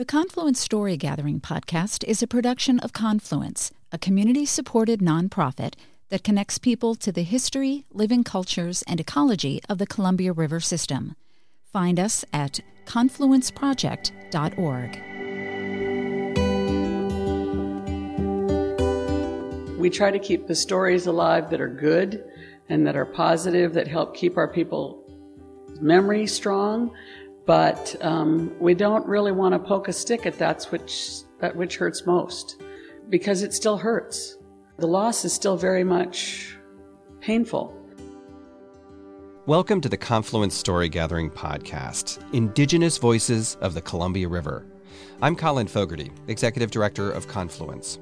The Confluence Story Gathering podcast is a production of Confluence, a community supported nonprofit that connects people to the history, living cultures, and ecology of the Columbia River system. Find us at confluenceproject.org. We try to keep the stories alive that are good and that are positive, that help keep our people memory strong, but um, we don't really want to poke a stick at that's which that which hurts most because it still hurts. The loss is still very much painful. Welcome to the Confluence Story Gathering podcast, Indigenous Voices of the Columbia River. I'm Colin Fogarty, Executive Director of Confluence.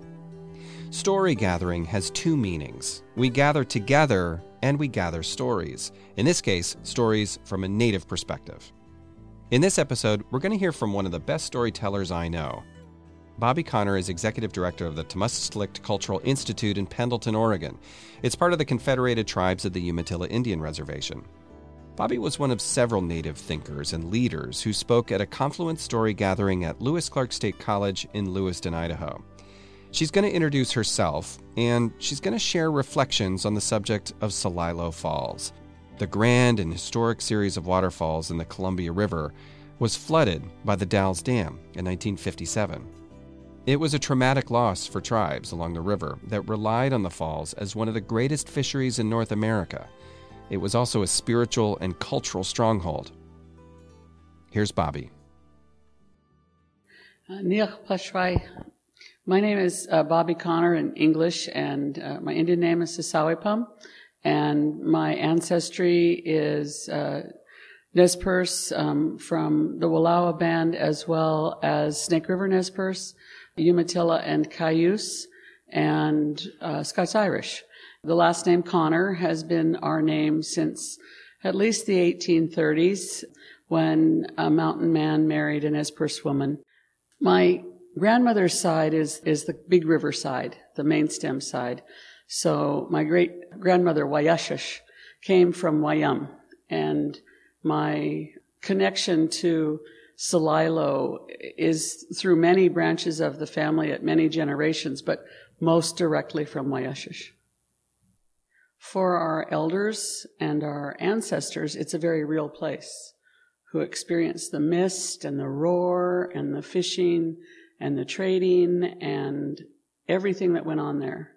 Story gathering has two meanings. We gather together and we gather stories. In this case, stories from a Native perspective. In this episode, we're going to hear from one of the best storytellers I know. Bobbie Conner is executive director of the Tamastslikt Cultural Institute in Pendleton, Oregon. It's part of the Confederated Tribes of the Umatilla Indian Reservation. Bobbie was one of several Native thinkers and leaders who spoke at a Confluence story gathering at Lewis Clark State College in Lewiston, Idaho. She's going to introduce herself, and she's going to share reflections on the subject of Celilo Falls, the grand and historic series of waterfalls in the Columbia River was flooded by the Dalles Dam in 1957. It was a traumatic loss for tribes along the river that relied on the falls as one of the greatest fisheries in North America. It was also a spiritual and cultural stronghold. Here's Bobbie. Uh, my name is uh, Bobbie Conner in English, and uh, my Indian name is Sisawepum and my ancestry is uh, Nez Perce um, from the Wallowa Band as well as Snake River Nez Perce, Umatilla and Cayuse, and uh, Scots Irish. The last name Conner has been our name since at least the 1830s when a mountain man married a Nez Perce woman. My grandmother's side is, is the Big River side, the main stem side. So my great grandmother, Wayashish, came from Wayum. And my connection to Celilo is through many branches of the family at many generations, but most directly from Wayashish. For our elders and our ancestors, it's a very real place who experienced the mist and the roar and the fishing and the trading and everything that went on there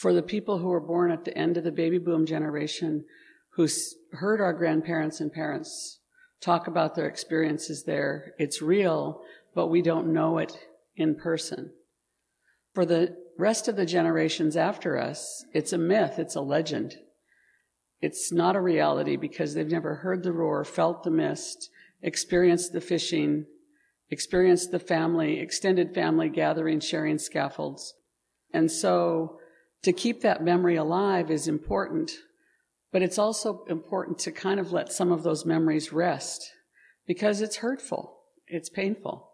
for the people who were born at the end of the baby boom generation who heard our grandparents and parents talk about their experiences there. It's real, but we don't know it in person. For the rest of the generations after us, it's a myth, it's a legend. It's not a reality because they've never heard the roar, felt the mist, experienced the fishing, experienced the family, extended family gathering, sharing scaffolds. And so to keep that memory alive is important, but it's also important to kind of let some of those memories rest because it's hurtful. It's painful.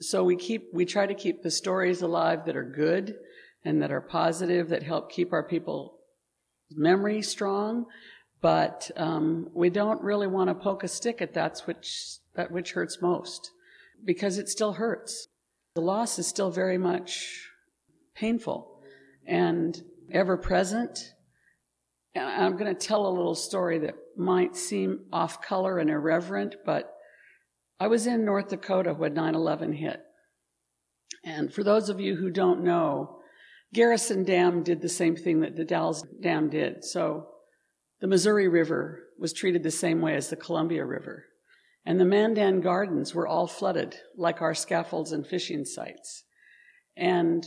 So we keep, we try to keep the stories alive that are good and that are positive, that help keep our people memory strong. But um, we don't really want to poke a stick at that's which that which hurts most, because it still hurts. The loss is still very much painful and ever present. And I'm going to tell a little story that might seem off color and irreverent, but I was in North Dakota when 9 11 hit. And for those of you who don't know, Garrison Dam did the same thing that the Dalles Dam did. So the Missouri River was treated the same way as the Columbia River. And the Mandan Gardens were all flooded, like our scaffolds and fishing sites. And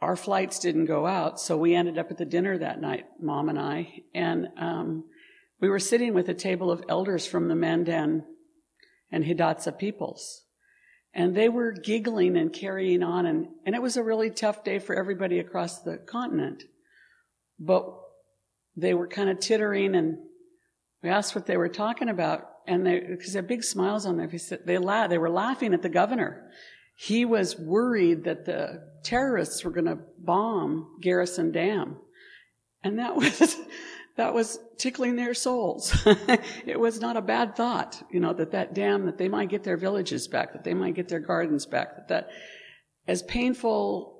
our flights didn't go out, so we ended up at the dinner that night, mom and I, and um, we were sitting with a table of elders from the Mandan and Hidatsa peoples. And they were giggling and carrying on, and, and it was a really tough day for everybody across the continent. But they were kind of tittering, and we asked what they were talking about, and they, because they had big smiles on their faces, they laughed. They were laughing at the governor he was worried that the terrorists were going to bomb Garrison Dam. And that was, that was tickling their souls. it was not a bad thought, you know, that that dam, that they might get their villages back, that they might get their gardens back, that that, as painful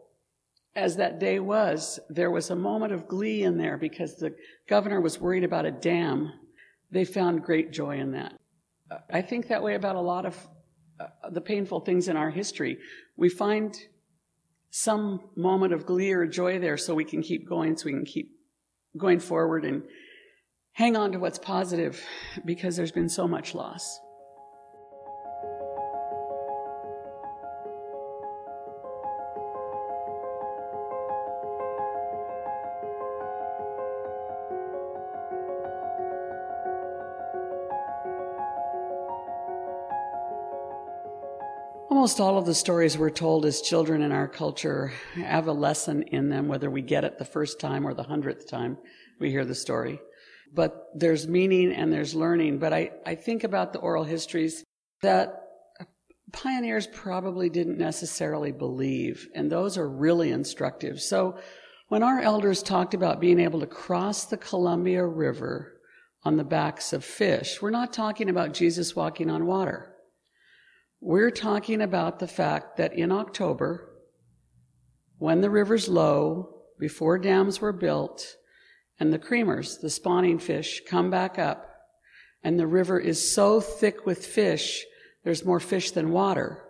as that day was, there was a moment of glee in there because the governor was worried about a dam. They found great joy in that. I think that way about a lot of Uh, the painful things in our history. We find some moment of glee or joy there so we can keep going, so we can keep going forward and hang on to what's positive because there's been so much loss. Almost all of the stories we're told as children in our culture have a lesson in them, whether we get it the first time or the hundredth time we hear the story. But there's meaning and there's learning. But I, I think about the oral histories that pioneers probably didn't necessarily believe, and those are really instructive. So when our elders talked about being able to cross the Columbia River on the backs of fish, we're not talking about Jesus walking on water. We're talking about the fact that in October, when the river's low, before dams were built, and the creamers, the spawning fish, come back up, and the river is so thick with fish, there's more fish than water.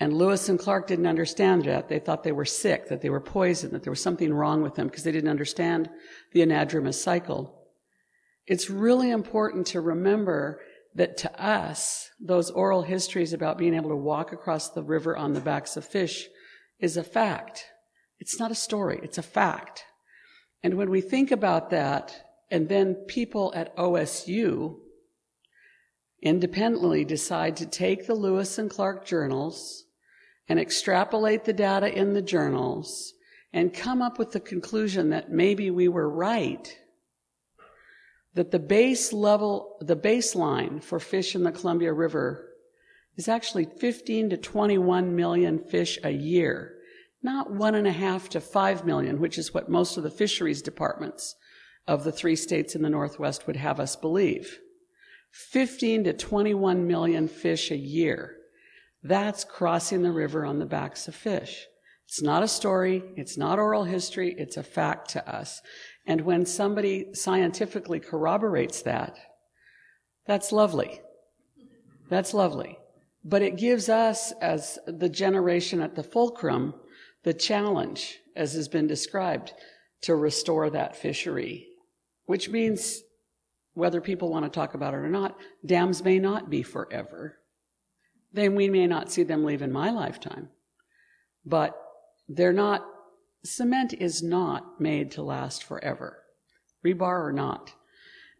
And Lewis and Clark didn't understand that. They thought they were sick, that they were poisoned, that there was something wrong with them because they didn't understand the anadromous cycle. It's really important to remember that to us, those oral histories about being able to walk across the river on the backs of fish is a fact. It's not a story, it's a fact. And when we think about that, and then people at OSU independently decide to take the Lewis and Clark journals and extrapolate the data in the journals and come up with the conclusion that maybe we were right that the base level, the baseline for fish in the Columbia River is actually 15 to 21 million fish a year, not one and a half to five million, which is what most of the fisheries departments of the three states in the Northwest would have us believe. 15 to 21 million fish a year. That's crossing the river on the backs of fish. It's not a story. It's not oral history. It's a fact to us. And when somebody scientifically corroborates that, that's lovely. That's lovely. But it gives us, as the generation at the fulcrum, the challenge, as has been described, to restore that fishery, which means whether people want to talk about it or not, dams may not be forever. Then we may not see them leave in my lifetime, but they're not cement is not made to last forever, rebar or not.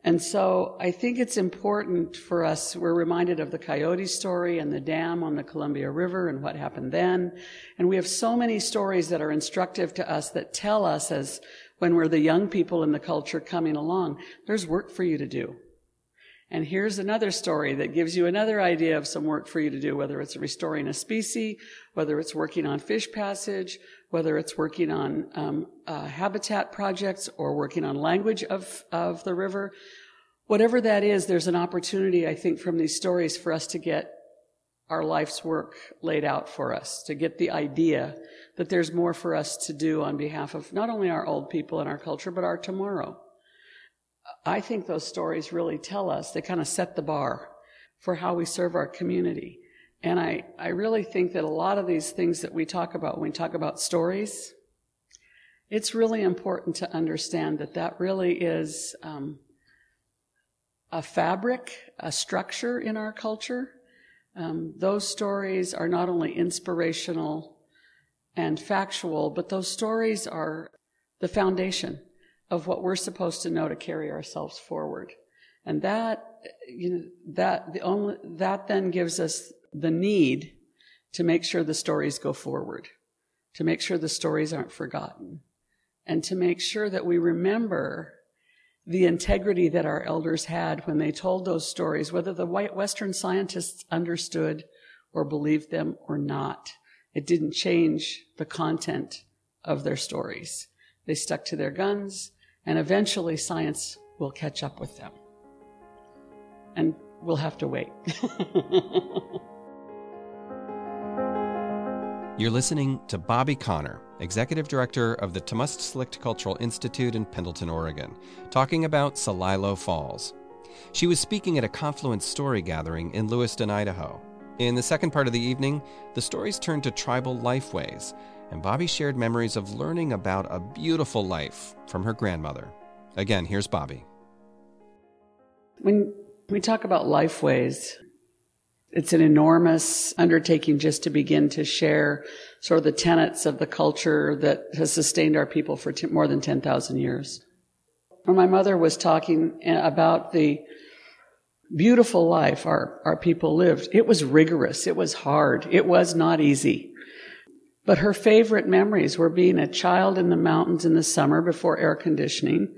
And so I think it's important for us, we're reminded of the coyote story and the dam on the Columbia River and what happened then. And we have so many stories that are instructive to us that tell us as when we're the young people in the culture coming along, there's work for you to do. And here's another story that gives you another idea of some work for you to do, whether it's restoring a species, whether it's working on fish passage, whether it's working on um, uh, habitat projects or working on language of, of the river. Whatever that is, there's an opportunity, I think, from these stories for us to get our life's work laid out for us, to get the idea that there's more for us to do on behalf of not only our old people and our culture, but our tomorrow. I think those stories really tell us, they kind of set the bar for how we serve our community. And I, I really think that a lot of these things that we talk about when we talk about stories, it's really important to understand that that really is um, a fabric, a structure in our culture. Um, those stories are not only inspirational and factual, but those stories are the foundation of what we're supposed to know to carry ourselves forward. And that, you know, that the only, that then gives us the need to make sure the stories go forward, to make sure the stories aren't forgotten, and to make sure that we remember the integrity that our elders had when they told those stories, whether the white Western scientists understood or believed them or not. It didn't change the content of their stories. They stuck to their guns and eventually science will catch up with them. And we'll have to wait. You're listening to Bobbie Conner, Executive Director of the Tamastslikt Cultural Institute in Pendleton, Oregon, talking about Celilo Falls. She was speaking at a Confluence story gathering in Lewiston, Idaho. In the second part of the evening, the stories turned to tribal lifeways, and Bobbie shared memories of learning about a beautiful life from her grandmother. Again, here's Bobbie. When we talk about lifeways, it's an enormous undertaking just to begin to share sort of the tenets of the culture that has sustained our people for t- more than 10,000 years. When my mother was talking about the beautiful life our, our people lived, it was rigorous. It was hard. It was not easy. But her favorite memories were being a child in the mountains in the summer before air conditioning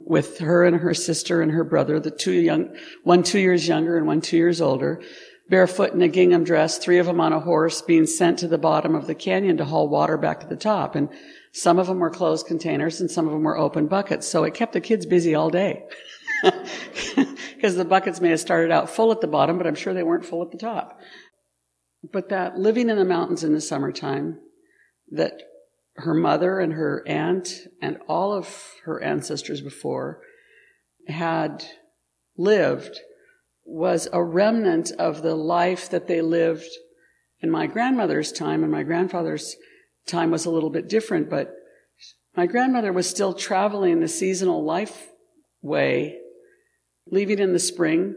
with her and her sister and her brother, the two young, one two years younger and one two years older, barefoot in a gingham dress, three of them on a horse, being sent to the bottom of the canyon to haul water back to the top. And some of them were closed containers and some of them were open buckets. So it kept the kids busy all day. Because the buckets may have started out full at the bottom, but I'm sure they weren't full at the top. But that living in the mountains in the summertime, that her mother and her aunt and all of her ancestors before had lived was a remnant of the life that they lived in my grandmother's time and my grandfather's time was a little bit different, but my grandmother was still traveling the seasonal life way, leaving in the spring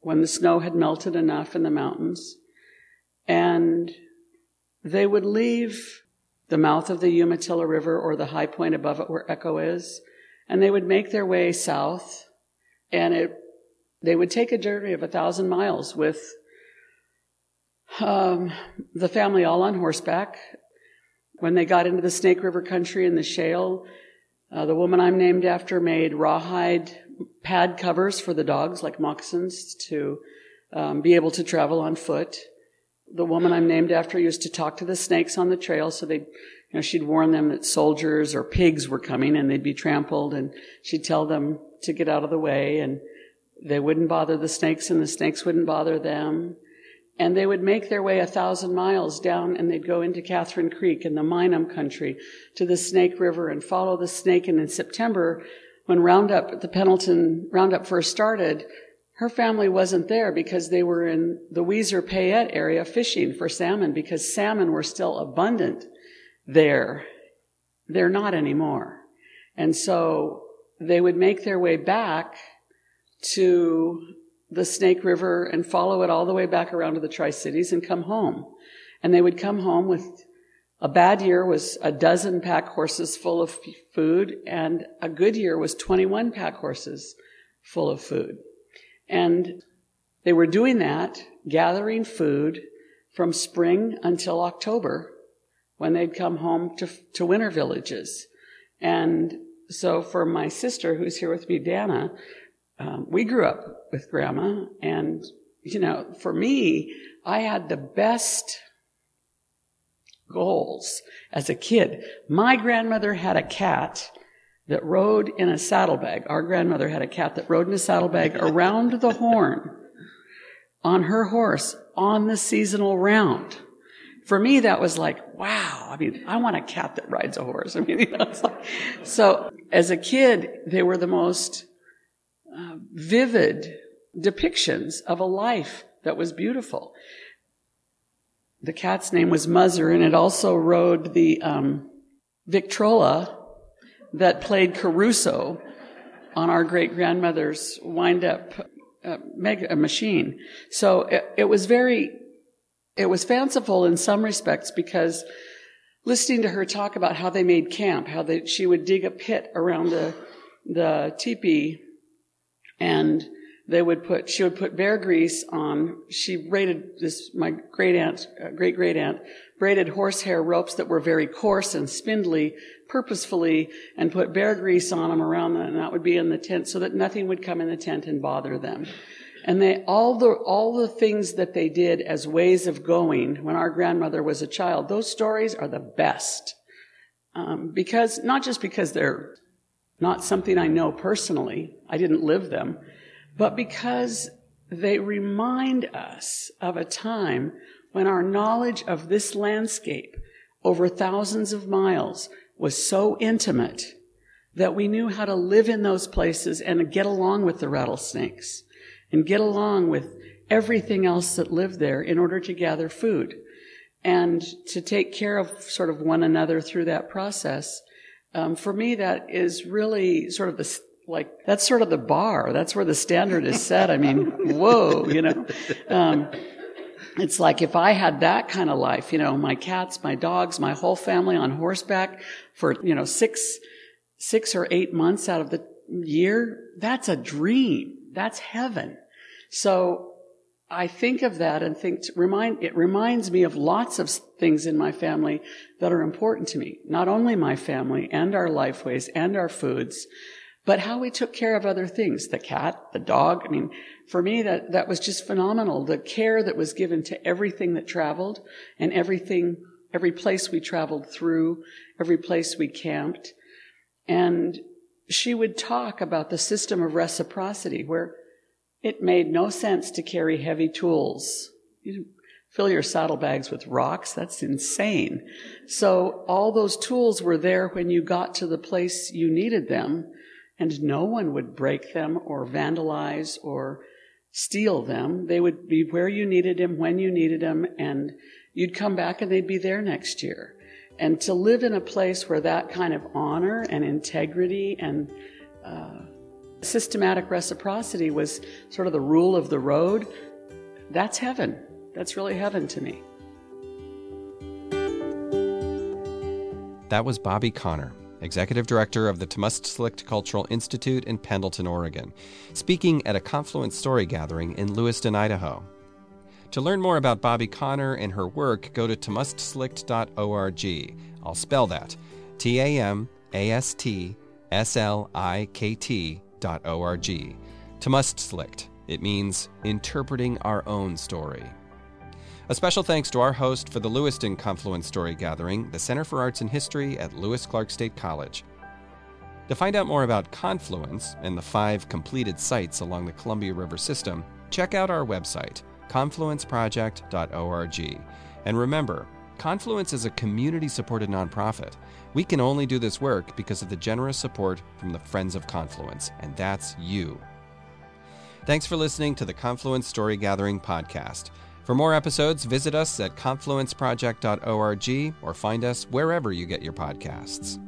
when the snow had melted enough in the mountains. And they would leave the mouth of the Umatilla River or the high point above it where Echo is, and they would make their way south, and it they would take a journey of a thousand miles with um, the family all on horseback. When they got into the Snake River country and the shale, uh, the woman I'm named after made rawhide pad covers for the dogs, like moccasins, to um, be able to travel on foot. The woman I'm named after used to talk to the snakes on the trail, so they, you know, she'd warn them that soldiers or pigs were coming and they'd be trampled, and she'd tell them to get out of the way and they wouldn't bother the snakes and the snakes wouldn't bother them. And they would make their way a thousand miles down and they'd go into Catherine Creek in the Minam country to the Snake River and follow the snake. And in September, when Roundup, the Pendleton Roundup first started, her family wasn't there because they were in the Weiser Payette area fishing for salmon because salmon were still abundant there. They're not anymore. And so they would make their way back to the Snake River and follow it all the way back around to the Tri Cities and come home. And they would come home with a bad year was a dozen pack horses full of food, and a good year was 21 pack horses full of food. And they were doing that, gathering food from spring until October when they'd come home to, to winter villages. And so for my sister, who's here with me, Dana, um, we grew up with grandma and, you know, for me, I had the best goals as a kid. My grandmother had a cat that rode in a saddlebag. Our grandmother had a cat that rode in a saddlebag around the horn on her horse on the seasonal round. For me, that was like, wow. I mean, I want a cat that rides a horse. I mean, you know, like, so as a kid, they were the most uh, vivid depictions of a life that was beautiful. The cat's name was Muzzer, and it also rode the um, Victrola that played Caruso on our great grandmother's wind up uh, mega machine. So it, it was very, it was fanciful in some respects because listening to her talk about how they made camp, how they, she would dig a pit around the, the teepee and they would put she would put bear grease on she braided this my great aunt uh, great great aunt braided horsehair ropes that were very coarse and spindly purposefully and put bear grease on them around them and that would be in the tent so that nothing would come in the tent and bother them. And they all the all the things that they did as ways of going when our grandmother was a child those stories are the best. Um, because not just because they're not something I know personally, I didn't live them, but because they remind us of a time when our knowledge of this landscape over thousands of miles was so intimate that we knew how to live in those places and get along with the rattlesnakes and get along with everything else that lived there in order to gather food and to take care of sort of one another through that process. Um, for me, that is really sort of the like that's sort of the bar. That's where the standard is set. I mean, whoa, you know. Um, it's like if I had that kind of life, you know, my cats, my dogs, my whole family on horseback for, you know, six, six or eight months out of the year, that's a dream. That's heaven. So I think of that and think remind, it reminds me of lots of things in my family that are important to me. Not only my family and our lifeways and our foods, but how we took care of other things. The cat, the dog. I mean, for me, that, that was just phenomenal. The care that was given to everything that traveled and everything, every place we traveled through, every place we camped. And she would talk about the system of reciprocity where it made no sense to carry heavy tools. You fill your saddlebags with rocks. That's insane. So all those tools were there when you got to the place you needed them and no one would break them or vandalize or steal them. They would be where you needed them, when you needed them, and you'd come back and they'd be there next year. And to live in a place where that kind of honor and integrity and uh, systematic reciprocity was sort of the rule of the road, that's heaven. That's really heaven to me. That was Bobbie Conner, Executive Director of the Tamastslikt Cultural Institute in Pendleton, Oregon, speaking at a Confluence Story gathering in Lewiston, Idaho. To learn more about Bobbie Conner and her work, go to tamastslikt.org. I'll spell that T A M A S T S L I K T dot O-R-G. Tamastslikt. It means interpreting our own story. A special thanks to our host for the Lewiston Confluence Story Gathering, the Center for Arts and History at Lewis Clark State College. To find out more about Confluence and the five completed sites along the Columbia River system, check out our website, confluenceproject.org. And remember, Confluence is a community supported nonprofit. We can only do this work because of the generous support from the Friends of Confluence, and that's you. Thanks for listening to the Confluence Story Gathering podcast. For more episodes, visit us at confluenceproject.org or find us wherever you get your podcasts.